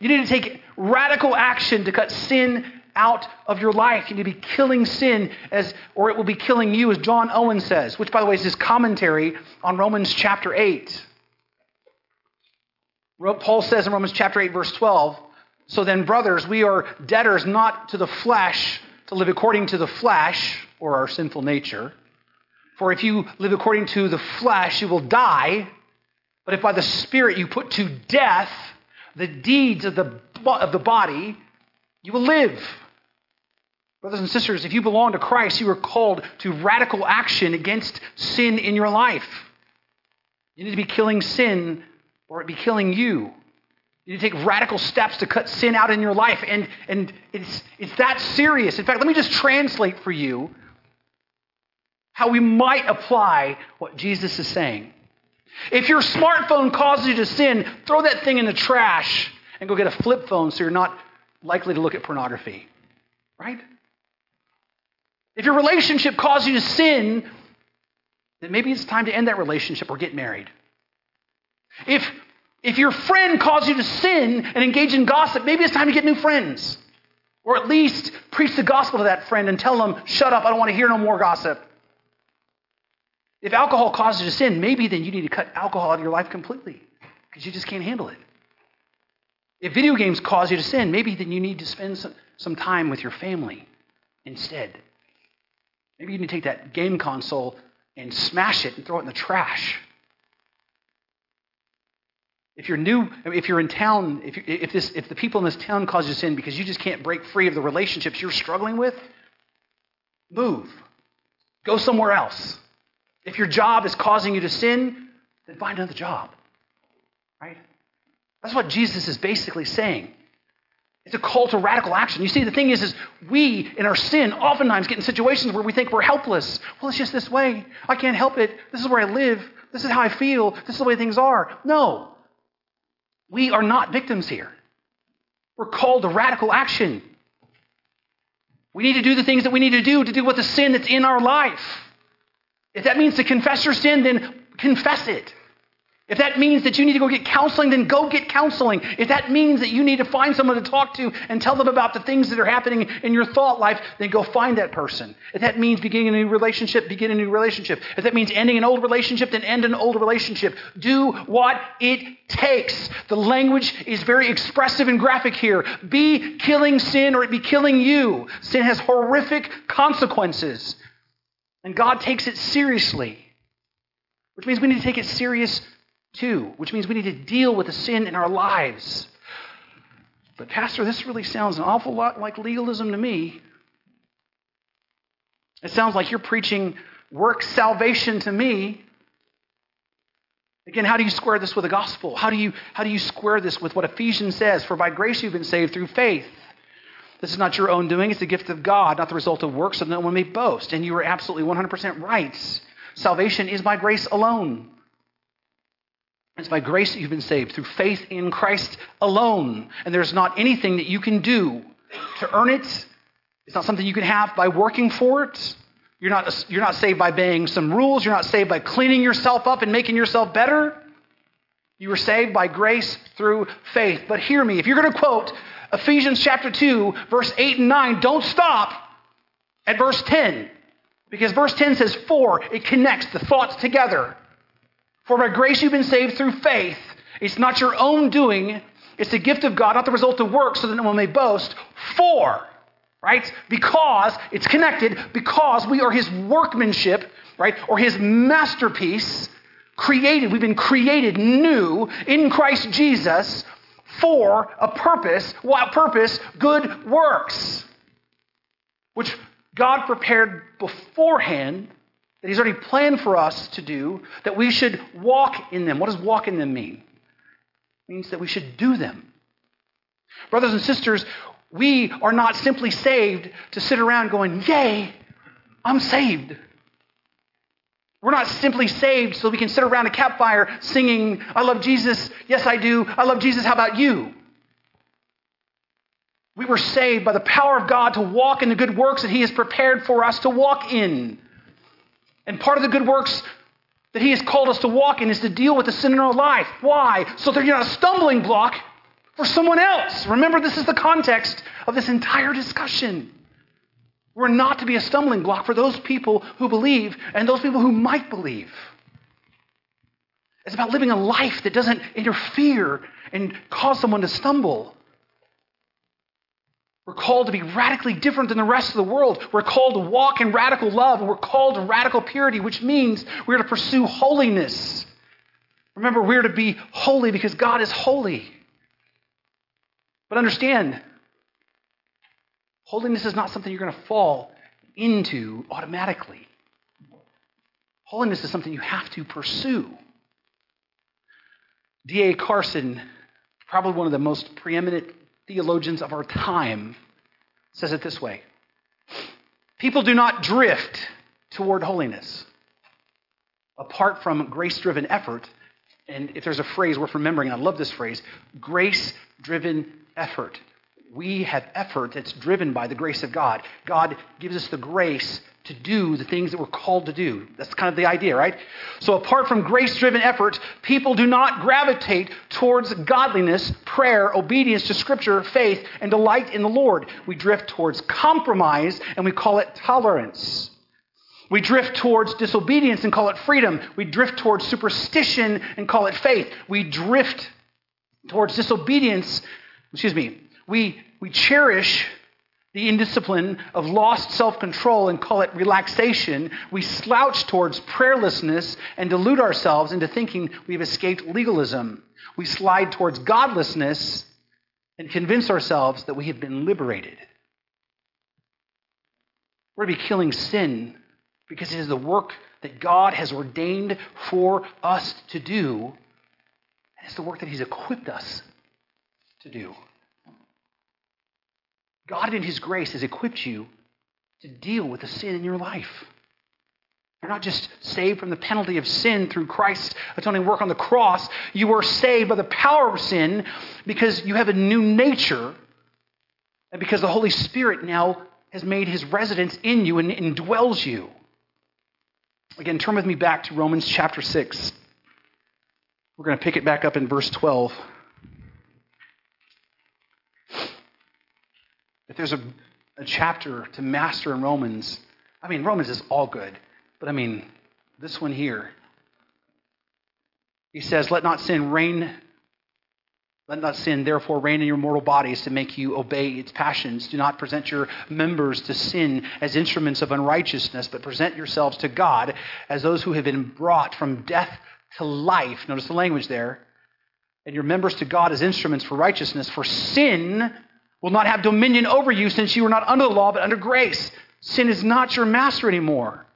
You need to take radical action to cut sin out of your life. You need to be killing sin as or it will be killing you, as John Owen says, which by the way is his commentary on Romans chapter 8. Paul says in Romans chapter 8, verse 12, so then, brothers, we are debtors not to the flesh to live according to the flesh or our sinful nature. For if you live according to the flesh, you will die. But if by the Spirit you put to death the deeds of the, of the body, you will live. Brothers and sisters, if you belong to Christ, you are called to radical action against sin in your life. You need to be killing sin or it be killing you. You need to take radical steps to cut sin out in your life. And, and it's, it's that serious. In fact, let me just translate for you how we might apply what Jesus is saying. If your smartphone causes you to sin, throw that thing in the trash and go get a flip phone so you're not likely to look at pornography. Right? If your relationship causes you to sin, then maybe it's time to end that relationship or get married. If, if your friend causes you to sin and engage in gossip, maybe it's time to get new friends. Or at least preach the gospel to that friend and tell them, shut up, I don't want to hear no more gossip. If alcohol causes you to sin, maybe then you need to cut alcohol out of your life completely because you just can't handle it. If video games cause you to sin, maybe then you need to spend some, some time with your family instead. Maybe you need to take that game console and smash it and throw it in the trash. If you're new, if you're in town, if, if, this, if the people in this town cause you to sin because you just can't break free of the relationships you're struggling with, move. Go somewhere else. If your job is causing you to sin, then find another job. Right? That's what Jesus is basically saying. It's a call to radical action. You see, the thing is, is we in our sin oftentimes get in situations where we think we're helpless. Well, it's just this way. I can't help it. This is where I live. This is how I feel. This is the way things are. No. We are not victims here. We're called to radical action. We need to do the things that we need to do to deal with the sin that's in our life. If that means to confess your sin, then confess it. If that means that you need to go get counseling, then go get counseling. If that means that you need to find someone to talk to and tell them about the things that are happening in your thought life, then go find that person. If that means beginning a new relationship, begin a new relationship. If that means ending an old relationship, then end an old relationship. Do what it takes. The language is very expressive and graphic here. Be killing sin or it be killing you. Sin has horrific consequences. And God takes it seriously, which means we need to take it serious too, which means we need to deal with the sin in our lives. But, Pastor, this really sounds an awful lot like legalism to me. It sounds like you're preaching work salvation to me. Again, how do you square this with the gospel? How do you, how do you square this with what Ephesians says? For by grace you've been saved through faith. This is not your own doing, it's the gift of God, not the result of works, so no one may boast. And you are absolutely 100% right. Salvation is by grace alone. It's by grace that you've been saved through faith in Christ alone. And there's not anything that you can do to earn it. It's not something you can have by working for it. You're not, you're not saved by obeying some rules. You're not saved by cleaning yourself up and making yourself better. You were saved by grace through faith. But hear me, if you're going to quote Ephesians chapter 2, verse 8 and 9, don't stop at verse 10. Because verse 10 says, For, it connects the thoughts together. For by grace you've been saved through faith. It's not your own doing, it's the gift of God, not the result of works, so that no one may boast. For, right? Because it's connected, because we are his workmanship, right? Or his masterpiece, created. We've been created new in Christ Jesus for a purpose. What purpose? Good works. Which God prepared beforehand that He's already planned for us to do, that we should walk in them. What does walk in them mean? It means that we should do them. Brothers and sisters, we are not simply saved to sit around going, Yay, I'm saved. We're not simply saved so we can sit around a campfire singing, I love Jesus. Yes, I do. I love Jesus. How about you? We were saved by the power of God to walk in the good works that He has prepared for us to walk in. And part of the good works that He has called us to walk in is to deal with the sin in our life. Why? So that you're not a stumbling block for someone else. Remember, this is the context of this entire discussion. We're not to be a stumbling block for those people who believe and those people who might believe. It's about living a life that doesn't interfere and cause someone to stumble. We're called to be radically different than the rest of the world. We're called to walk in radical love, and we're called to radical purity, which means we're to pursue holiness. Remember, we're to be holy because God is holy. But understand, holiness is not something you're going to fall into automatically. Holiness is something you have to pursue. D.A. Carson, probably one of the most preeminent theologians of our time, says it this way People do not drift toward holiness apart from grace driven effort. And if there's a phrase worth remembering, I love this phrase grace driven effort. We have effort that's driven by the grace of God. God gives us the grace to do the things that we're called to do. That's kind of the idea, right? So, apart from grace driven effort, people do not gravitate towards godliness, prayer, obedience to Scripture, faith, and delight in the Lord. We drift towards compromise and we call it tolerance. We drift towards disobedience and call it freedom. We drift towards superstition and call it faith. We drift towards disobedience excuse me, we, we cherish the indiscipline of lost self control and call it relaxation. We slouch towards prayerlessness and delude ourselves into thinking we've escaped legalism. We slide towards godlessness and convince ourselves that we have been liberated. We're to be killing sin because it is the work that God has ordained for us to do. And it's the work that He's equipped us to do. God, in His grace, has equipped you to deal with the sin in your life. You're not just saved from the penalty of sin through Christ's atoning work on the cross. You are saved by the power of sin because you have a new nature and because the Holy Spirit now has made his residence in you and indwells you. Again, turn with me back to Romans chapter 6. We're going to pick it back up in verse 12. If there's a, a chapter to master in Romans, I mean, Romans is all good, but I mean, this one here, he says, Let not sin reign. Let not sin, therefore, reign in your mortal bodies to make you obey its passions. Do not present your members to sin as instruments of unrighteousness, but present yourselves to God as those who have been brought from death to life. Notice the language there. And your members to God as instruments for righteousness. For sin will not have dominion over you since you are not under the law but under grace. Sin is not your master anymore.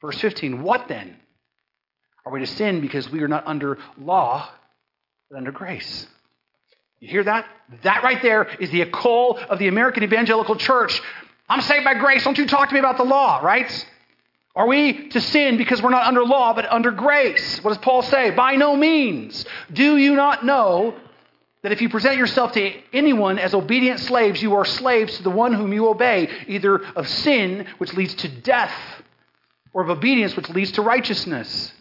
Verse 15 What then? Are we to sin because we are not under law but under grace? You hear that? That right there is the call of the American evangelical church. I'm saved by grace. Don't you talk to me about the law, right? Are we to sin because we're not under law but under grace? What does Paul say? By no means. Do you not know that if you present yourself to anyone as obedient slaves, you are slaves to the one whom you obey, either of sin, which leads to death, or of obedience, which leads to righteousness.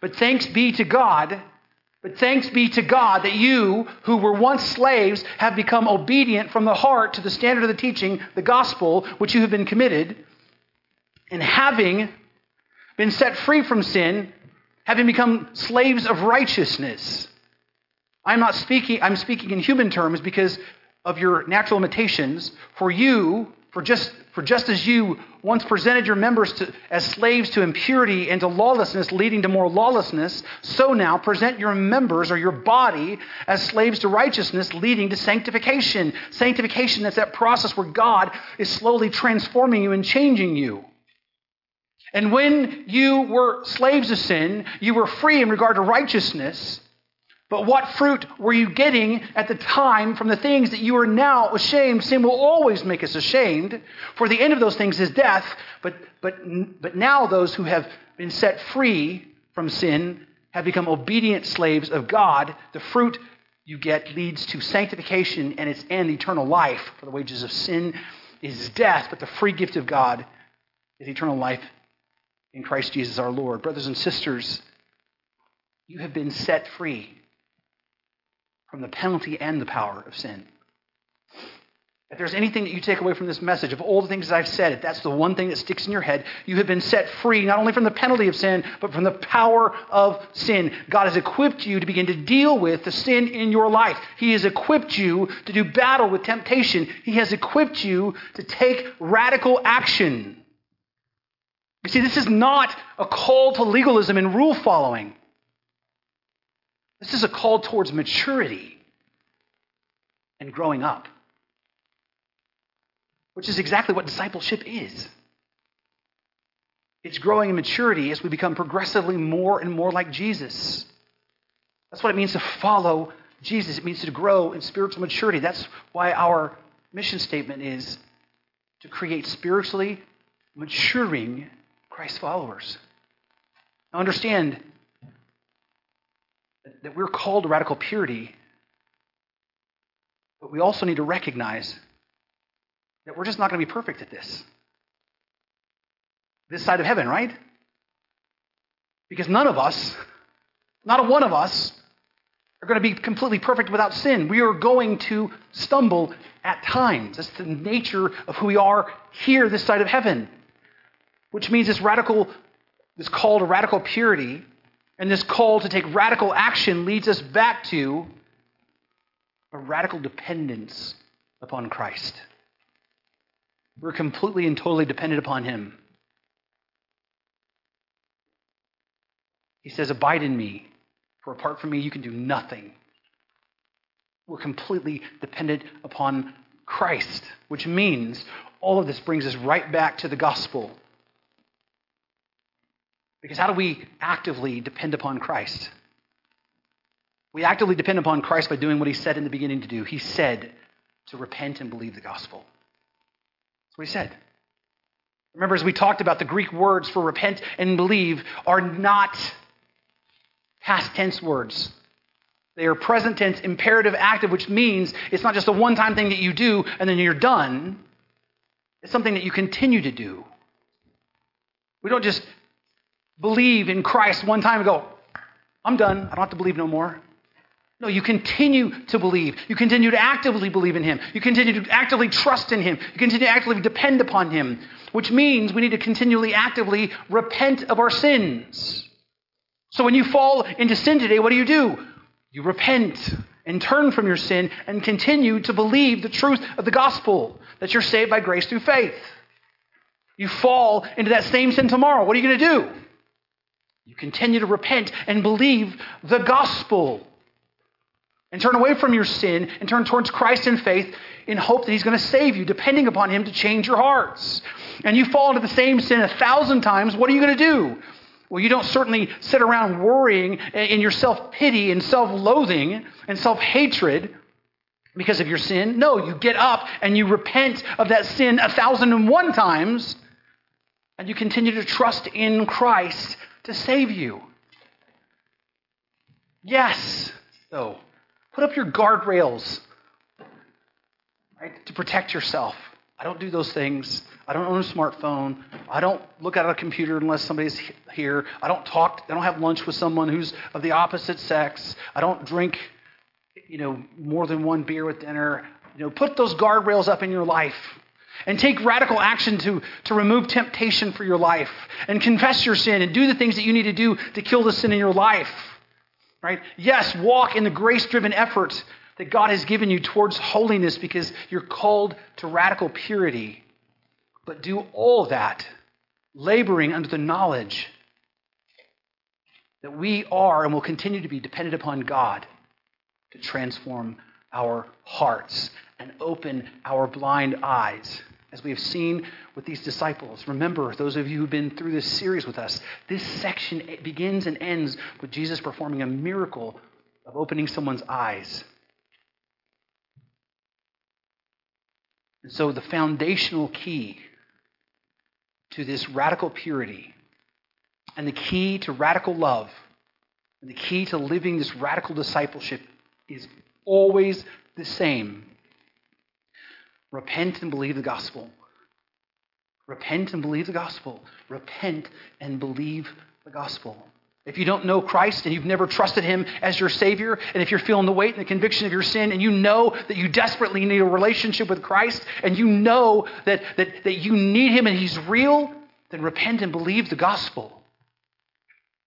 But thanks be to God, but thanks be to God that you, who were once slaves, have become obedient from the heart to the standard of the teaching, the gospel, which you have been committed, and having been set free from sin, having become slaves of righteousness. I'm not speaking, I'm speaking in human terms because of your natural limitations. For you, for just, for just as you once presented your members to, as slaves to impurity and to lawlessness, leading to more lawlessness, so now present your members or your body as slaves to righteousness, leading to sanctification. Sanctification, that's that process where God is slowly transforming you and changing you. And when you were slaves of sin, you were free in regard to righteousness. But what fruit were you getting at the time from the things that you are now ashamed? Sin will always make us ashamed, for the end of those things is death. But, but, but now those who have been set free from sin have become obedient slaves of God. The fruit you get leads to sanctification and its end, eternal life. For the wages of sin is death, but the free gift of God is eternal life in Christ Jesus our Lord. Brothers and sisters, you have been set free from the penalty and the power of sin. If there's anything that you take away from this message, of all the things that I've said, if that's the one thing that sticks in your head, you have been set free not only from the penalty of sin, but from the power of sin. God has equipped you to begin to deal with the sin in your life. He has equipped you to do battle with temptation. He has equipped you to take radical action. You see, this is not a call to legalism and rule following. This is a call towards maturity and growing up, which is exactly what discipleship is. It's growing in maturity as we become progressively more and more like Jesus. That's what it means to follow Jesus. It means to grow in spiritual maturity. That's why our mission statement is to create spiritually maturing Christ followers. Now, understand that we're called to radical purity, but we also need to recognize that we're just not going to be perfect at this. This side of heaven, right? Because none of us, not a one of us, are going to be completely perfect without sin. We are going to stumble at times. That's the nature of who we are here, this side of heaven which means this radical, this call to radical purity and this call to take radical action leads us back to a radical dependence upon Christ. We're completely and totally dependent upon Him. He says, Abide in me, for apart from me, you can do nothing. We're completely dependent upon Christ, which means all of this brings us right back to the gospel. Because how do we actively depend upon Christ? We actively depend upon Christ by doing what he said in the beginning to do. He said to repent and believe the gospel. That's what he said. Remember, as we talked about, the Greek words for repent and believe are not past tense words. They are present tense, imperative, active, which means it's not just a one time thing that you do and then you're done. It's something that you continue to do. We don't just believe in Christ one time and go, I'm done. I don't have to believe no more. No, you continue to believe. You continue to actively believe in Him. You continue to actively trust in Him. You continue to actively depend upon Him, which means we need to continually actively repent of our sins. So when you fall into sin today, what do you do? You repent and turn from your sin and continue to believe the truth of the gospel that you're saved by grace through faith. You fall into that same sin tomorrow. What are you going to do? You continue to repent and believe the gospel and turn away from your sin and turn towards Christ in faith in hope that He's going to save you, depending upon Him to change your hearts. And you fall into the same sin a thousand times, what are you going to do? Well, you don't certainly sit around worrying in your self pity and self loathing and self hatred because of your sin. No, you get up and you repent of that sin a thousand and one times, and you continue to trust in Christ to save you. Yes, though. Put up your guardrails right, to protect yourself. I don't do those things. I don't own a smartphone. I don't look at a computer unless somebody's here. I don't talk. I don't have lunch with someone who's of the opposite sex. I don't drink, you know, more than one beer with dinner. You know, put those guardrails up in your life and take radical action to, to remove temptation for your life and confess your sin and do the things that you need to do to kill the sin in your life. Right? Yes, walk in the grace driven effort that God has given you towards holiness because you're called to radical purity. But do all that laboring under the knowledge that we are and will continue to be dependent upon God to transform our hearts and open our blind eyes as we have seen with these disciples. Remember, those of you who've been through this series with us, this section begins and ends with Jesus performing a miracle of opening someone's eyes. And so, the foundational key to this radical purity and the key to radical love and the key to living this radical discipleship is always the same Repent and believe the gospel. Repent and believe the gospel. Repent and believe the gospel. If you don't know Christ and you've never trusted Him as your Savior, and if you're feeling the weight and the conviction of your sin, and you know that you desperately need a relationship with Christ, and you know that, that, that you need Him and He's real, then repent and believe the gospel.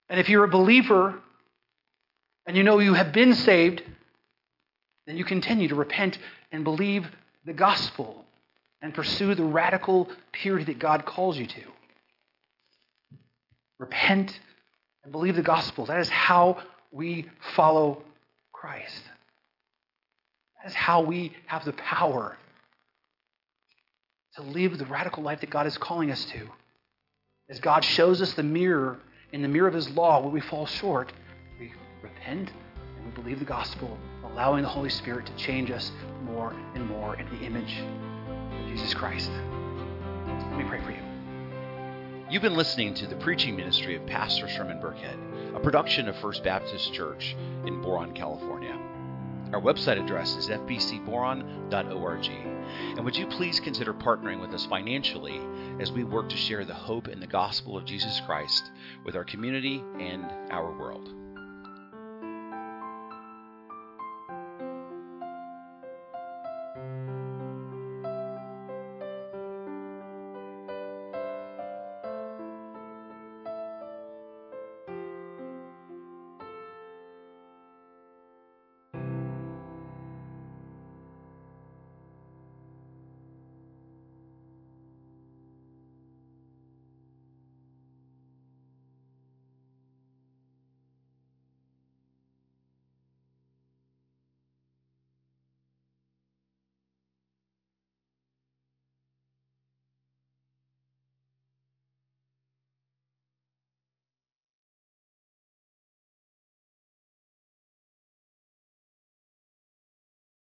And if you're a believer and you know you have been saved, then you continue to repent and believe the gospel and pursue the radical purity that God calls you to. Repent and believe the gospel. That is how we follow Christ. That is how we have the power to live the radical life that God is calling us to. As God shows us the mirror, in the mirror of His law, where we fall short, we repent and we believe the gospel, allowing the Holy Spirit to change us more and more in the image of Jesus Christ. Let me pray for you. You've been listening to the preaching ministry of Pastor Sherman Burkhead, a production of First Baptist Church in Boron, California. Our website address is fbcboron.org. And would you please consider partnering with us financially as we work to share the hope and the gospel of Jesus Christ with our community and our world?